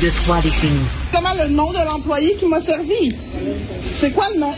de trois décennies. Comment le nom de l'employé qui m'a servi? C'est quoi le nom?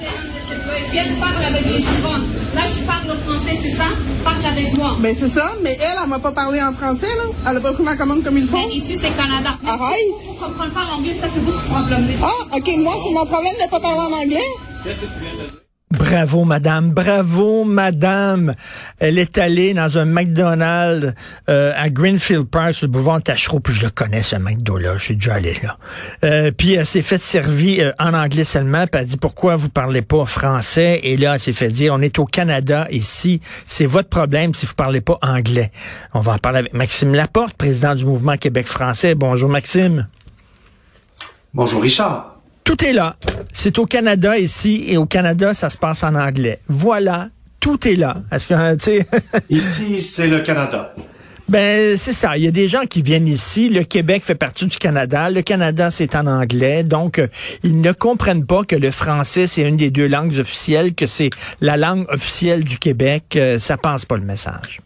Viens, parle avec les jurons. Là, je parle français, c'est ça? Parle avec moi. Ben, c'est ça, mais elle, elle m'a pas parlé en français, là. Elle a pas pris ma commande comme il faut. Mais ici, c'est Canada. Arrête. Si vous ne comprenez pas l'anglais, ça, c'est votre problème. Ah, OK, moi, c'est mon problème de pas parler en anglais. Bravo, madame. Bravo, madame. Elle est allée dans un McDonald's euh, à Greenfield Park, sur le boulevard Tachereau, puis je le connais, ce McDo-là. Je suis déjà allé là. Euh, puis elle s'est fait servir euh, en anglais seulement, puis elle a dit, pourquoi vous parlez pas français? Et là, elle s'est fait dire, on est au Canada ici. C'est votre problème si vous parlez pas anglais. On va en parler avec Maxime Laporte, président du mouvement Québec français. Bonjour, Maxime. Bonjour, Richard. Tout est là. C'est au Canada ici et au Canada, ça se passe en anglais. Voilà, tout est là. Est-ce que tu sais? Ici, c'est le Canada. Ben c'est ça. Il y a des gens qui viennent ici. Le Québec fait partie du Canada. Le Canada c'est en anglais, donc euh, ils ne comprennent pas que le français c'est une des deux langues officielles, que c'est la langue officielle du Québec. Euh, ça passe pas le message.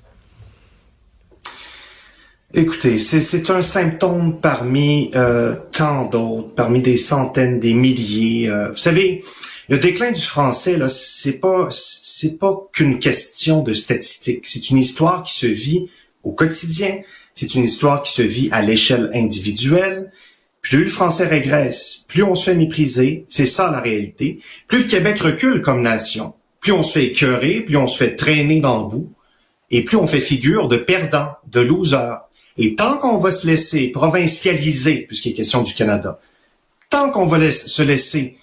Écoutez, c'est un symptôme parmi euh, tant d'autres, parmi des centaines, des milliers. Euh, vous savez, le déclin du français, là, c'est pas c'est pas qu'une question de statistiques. C'est une histoire qui se vit au quotidien. C'est une histoire qui se vit à l'échelle individuelle. Plus le français régresse, plus on se fait mépriser, c'est ça la réalité. Plus le Québec recule comme nation, plus on se fait écœurer, plus on se fait traîner dans le bout, et plus on fait figure de perdant, de loser. Et tant qu'on va se laisser provincialiser, puisqu'il est question du Canada, tant qu'on va se laisser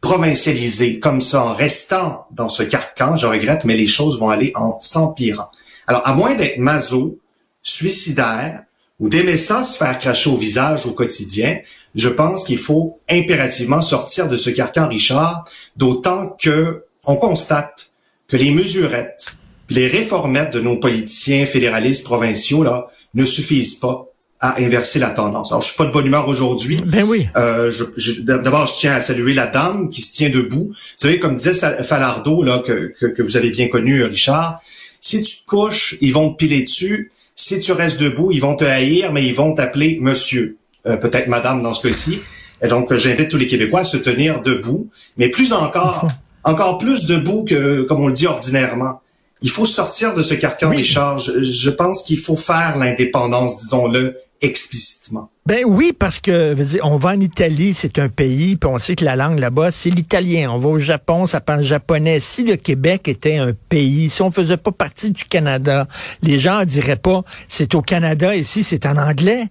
provincialiser comme ça en restant dans ce carcan, je regrette, mais les choses vont aller en s'empirant. Alors, à moins d'être maso, suicidaire, ou d'aimer ça se faire cracher au visage au quotidien, je pense qu'il faut impérativement sortir de ce carcan, Richard, d'autant que on constate que les mesurettes, les réformettes de nos politiciens fédéralistes provinciaux, là, ne suffisent pas à inverser la tendance. Alors, je suis pas de bonne humeur aujourd'hui. Ben oui. Euh, je, je, D'abord, je tiens à saluer la dame qui se tient debout. Vous savez, comme disait Falardeau, là, que, que, que vous avez bien connu, Richard, si tu te couches, ils vont te piler dessus. Si tu restes debout, ils vont te haïr, mais ils vont t'appeler monsieur. Euh, peut-être madame dans ce cas-ci. Et donc, j'invite tous les Québécois à se tenir debout, mais plus encore, encore plus debout que, comme on le dit ordinairement. Il faut sortir de ce carcan des charges. Je pense qu'il faut faire l'indépendance, disons-le, explicitement. Ben oui, parce que veux dire, on va en Italie, c'est un pays, puis on sait que la langue là-bas, c'est l'italien. On va au Japon, ça parle japonais. Si le Québec était un pays, si on faisait pas partie du Canada, les gens diraient pas c'est au Canada ici, c'est en anglais.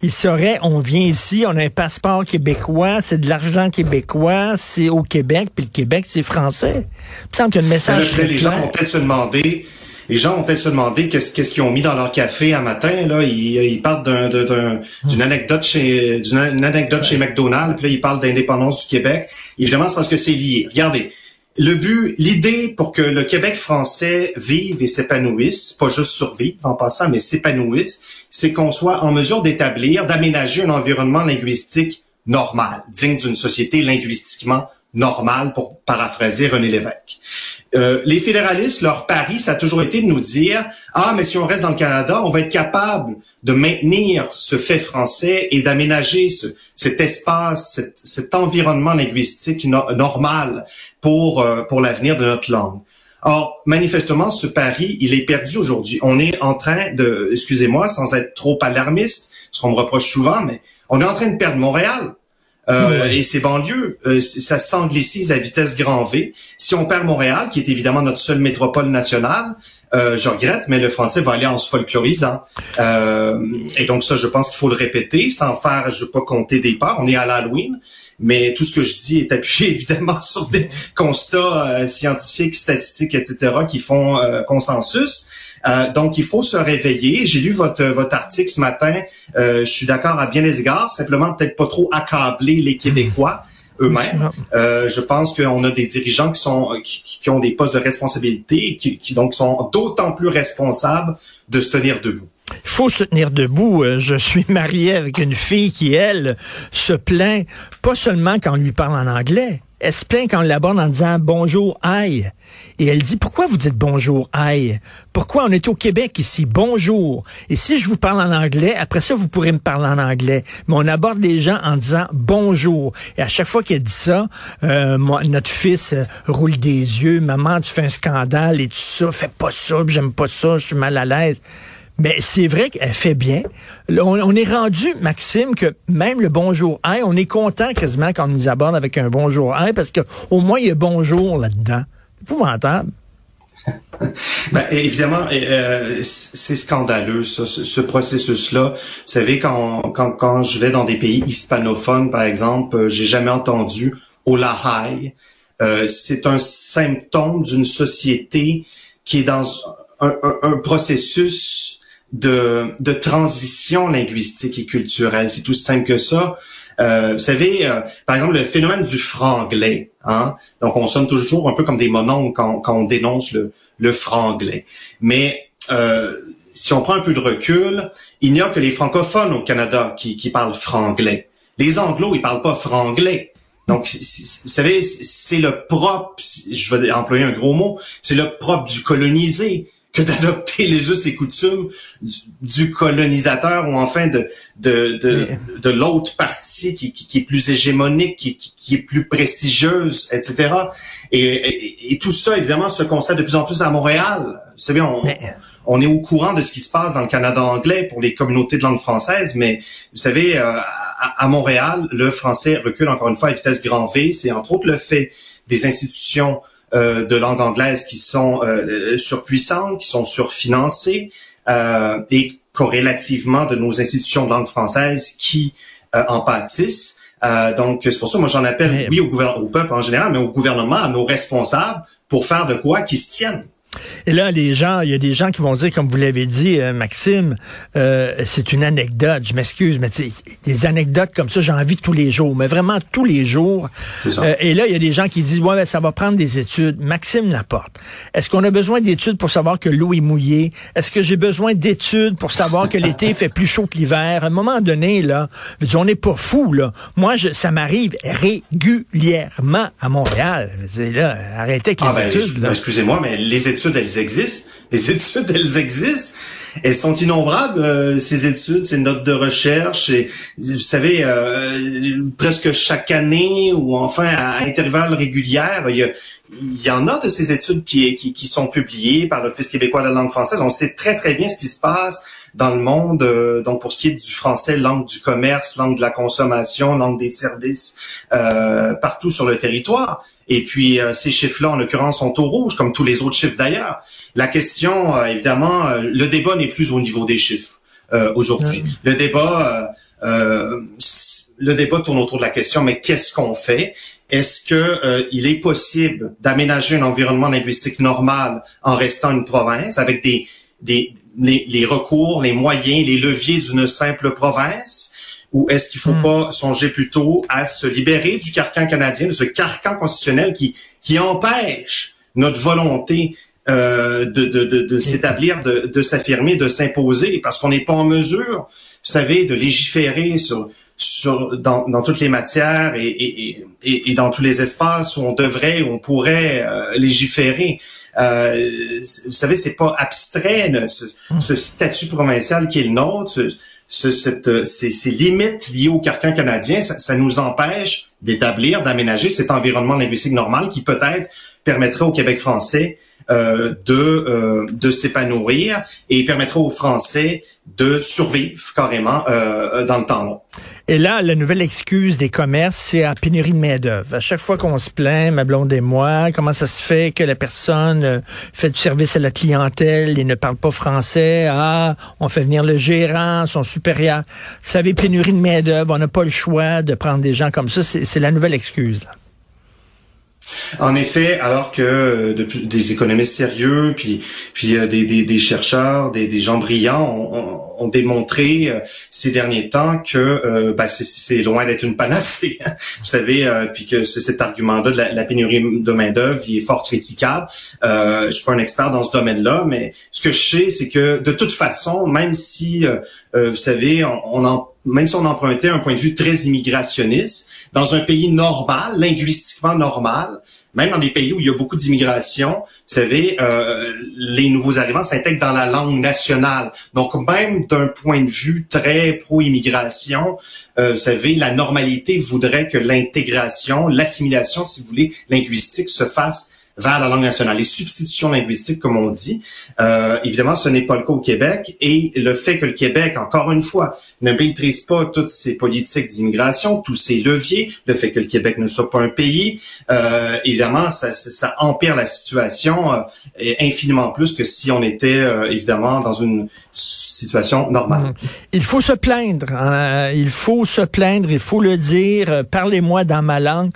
Ils sauraient on vient ici, on a un passeport québécois, c'est de l'argent québécois, c'est au Québec, puis le Québec c'est français. Il me semble que le message. les gens vont peut-être se demander les gens ont peut-être se demander qu'est-ce qu'ils ont mis dans leur café à matin. Là, ils, ils parlent d'un, d'une anecdote chez d'une anecdote chez McDonald's. Puis là, ils parlent d'indépendance du Québec. Évidemment, c'est parce que c'est lié. Regardez, le but, l'idée pour que le Québec français vive et s'épanouisse, pas juste survive en passant, mais s'épanouisse, c'est qu'on soit en mesure d'établir, d'aménager un environnement linguistique normal, digne d'une société linguistiquement normale, pour paraphraser René Lévesque. Euh, les fédéralistes, leur pari, ça a toujours été de nous dire ah mais si on reste dans le Canada, on va être capable de maintenir ce fait français et d'aménager ce, cet espace, cet, environnement linguistique normal pour euh, pour l'avenir de notre langue. Or, manifestement, ce pari, il est perdu aujourd'hui. On est en train de, excusez-moi, sans être trop alarmiste, ce qu'on me reproche souvent, mais on est en train de perdre Montréal. Euh, et ces banlieues, euh, ça s'anglicise à vitesse grand V. Si on perd Montréal, qui est évidemment notre seule métropole nationale, euh, je regrette, mais le français va aller en se folklorisant. et donc ça, je pense qu'il faut le répéter, sans faire, je veux pas compter des parts. On est à l'Halloween, mais tout ce que je dis est appuyé évidemment sur des constats scientifiques, statistiques, etc., qui font consensus. Euh, donc, il faut se réveiller. J'ai lu votre, votre article ce matin. Euh, je suis d'accord à bien des égards. Simplement, peut-être pas trop accabler les Québécois eux-mêmes. Euh, je pense qu'on a des dirigeants qui sont qui, ont des postes de responsabilité et qui, qui donc sont d'autant plus responsables de se tenir debout. Il faut se tenir debout. Je suis marié avec une fille qui, elle, se plaint pas seulement quand on lui parle en anglais, Elle se plaint quand on l'aborde en disant bonjour, aïe. Et elle dit, pourquoi vous dites bonjour, aïe? Pourquoi on est au Québec ici? Bonjour? Et si je vous parle en anglais, après ça, vous pourrez me parler en anglais. Mais on aborde les gens en disant bonjour. Et à chaque fois qu'elle dit ça, euh, moi, notre fils euh, roule des yeux. Maman, tu fais un scandale et tout ça. Fais pas ça, j'aime pas ça, je suis mal à l'aise. Mais c'est vrai qu'elle fait bien. On, est rendu, Maxime, que même le bonjour hey, on est content quasiment quand on nous aborde avec un bonjour hey, parce que au moins il y a bonjour là-dedans. Épouvantable. Ben, évidemment, euh, c'est scandaleux ce, processus-là. Vous savez, quand, quand, quand je vais dans des pays hispanophones, par exemple, euh, j'ai jamais entendu Hola Hi. Euh, c'est un symptôme d'une société qui est dans un processus de, de transition linguistique et culturelle. C'est tout simple que ça. Euh, vous savez, euh, par exemple, le phénomène du franglais. Hein? Donc, on sonne toujours un peu comme des mononcles quand, quand on dénonce le, le franglais. Mais euh, si on prend un peu de recul, il n'y a que les francophones au Canada qui, qui parlent franglais. Les anglos, ils parlent pas franglais. Donc, vous savez, c'est le propre, je vais employer un gros mot, c'est le propre du colonisé que d'adopter les us et coutumes du, colonisateur ou enfin de de, de, de l'autre partie qui, qui, est plus hégémonique, qui, qui, est plus prestigieuse, etc. Et, et, tout ça, évidemment, se constate de plus en plus à Montréal. Vous savez, on, on est au courant de ce qui se passe dans le Canada anglais pour les communautés de langue française, mais vous savez, euh, à, à Montréal, le français recule encore une fois à vitesse grand V. C'est entre autres le fait des institutions euh, de langue anglaise qui sont euh, surpuissantes, qui sont surfinancées euh, et corrélativement de nos institutions de langue française qui en pâtissent. donc, c'est pour ça, moi, j'en appelle, oui, au, au peuple en général, mais au gouvernement, à nos responsables, pour faire de quoi qu'ils se tiennent. Et là, les gens, il y a des gens qui vont dire, comme vous l'avez dit, euh, Maxime, euh, c'est une anecdote. Je m'excuse, mais des anecdotes comme ça, j'en vis tous les jours, mais vraiment tous les jours. Euh, et là, il y a des gens qui disent, ouais, ben, ça va prendre des études. Maxime Laporte, est-ce qu'on a besoin d'études pour savoir que l'eau est mouillée? Est-ce que j'ai besoin d'études pour savoir que l'été fait plus chaud que l'hiver? À un moment donné, là, on n'est pas fou, là. Moi, je, ça m'arrive régulièrement à Montréal. Là, arrêtez avec les ah, ben, études. Excusez-moi, mais les études elles existent. Les études, elles existent. Elles sont innombrables, euh, ces études, ces notes de recherche. Vous savez, euh, presque chaque année ou enfin à intervalles réguliers, il y, en a de ces études qui, qui, sont publiées par l'Office québécois de la langue française. On sait très, très bien ce qui se passe dans le monde, euh, donc pour ce qui est du français, langue du commerce, langue de la consommation, langue des services, partout sur le territoire. Et puis euh, ces chiffres-là, en l'occurrence, sont au rouge, comme tous les autres chiffres d'ailleurs. La question, euh, évidemment, euh, le débat n'est plus au niveau des chiffres aujourd'hui. Le débat, le débat tourne autour de la question, mais qu'est-ce qu'on fait? Est-ce que il est possible d'aménager un environnement linguistique normal en restant une province avec des, des les recours, les moyens, les leviers d'une simple province? Ou est-ce qu'il faut hmm. pas songer plutôt à se libérer du carcan canadien, de ce carcan constitutionnel qui, qui empêche notre volonté euh, de, de, de, de s'établir, de, de s'affirmer, de s'imposer, parce qu'on n'est pas en mesure, vous savez, de légiférer sur, sur dans, dans toutes les matières et, et, et, et, dans tous les espaces où on devrait, où on pourrait euh, légiférer. Euh, vous savez, c'est pas abstrait ce, hmm. ce, statut provincial qui est le nôtre ce, cette, ces, ces, limites liées au carcan canadien, ça, ça nous empêche d'établir, d'aménager cet environnement linguistique normal qui peut-être permettrait au Québec français euh, de, euh, de s'épanouir et permettrait aux Français de survivre carrément euh, dans le temps long. Et là, la nouvelle excuse des commerces, c'est la pénurie de main-d'œuvre. À chaque fois qu'on se plaint, ma blonde et moi, comment ça se fait que la personne euh, fait du service à la clientèle et ne parle pas français? Ah, on fait venir le gérant, son supérieur. Vous savez, pénurie de main-d'œuvre, on n'a pas le choix de prendre des gens comme ça. C'est la nouvelle excuse. En effet, alors que euh, des économistes sérieux, puis puis euh, des, des, chercheurs, des, des, gens brillants ont, ont, démontré euh, ces derniers temps que bah, c'est loin d'être une panacée. Hein. Vous savez, puis que cet argument-là de la, pénurie de main d'œuvre, il est fort critiquable. Euh, je suis pas un expert dans ce domaine-là, mais ce que je sais, c'est que de toute façon, même si vous savez, on, on en même si on empruntait un point de vue très immigrationniste, dans un pays normal, linguistiquement normal, même dans des pays où il y a beaucoup d'immigration, vous savez, euh, les nouveaux arrivants s'intègrent dans la langue nationale. Donc, même d'un point de vue très pro-immigration, euh, vous savez, la normalité voudrait que l'intégration, l'assimilation, si vous voulez, linguistique se fasse vers la langue nationale. Les substitutions linguistiques, comme on dit, euh, évidemment, ce n'est pas le cas au Québec. Et le fait que le Québec, encore une fois, ne maîtrise pas toutes ses politiques d'immigration, tous ses leviers, le fait que le Québec ne soit pas un pays, euh, évidemment, ça, ça, empire la situation euh, infiniment plus que si on était, euh, évidemment, dans une situation normale. Mmh. Il faut se plaindre. Hein. Il faut se plaindre. Il faut le dire. Parlez-moi dans ma langue.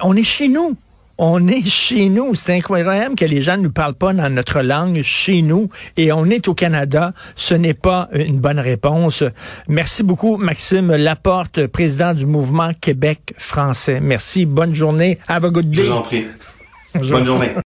On est chez nous. On est chez nous. C'est incroyable que les gens ne nous parlent pas dans notre langue chez nous et on est au Canada. Ce n'est pas une bonne réponse. Merci beaucoup, Maxime Laporte, président du mouvement Québec français. Merci. Bonne journée. Have a good day. Je vous en prie. Bonne journée.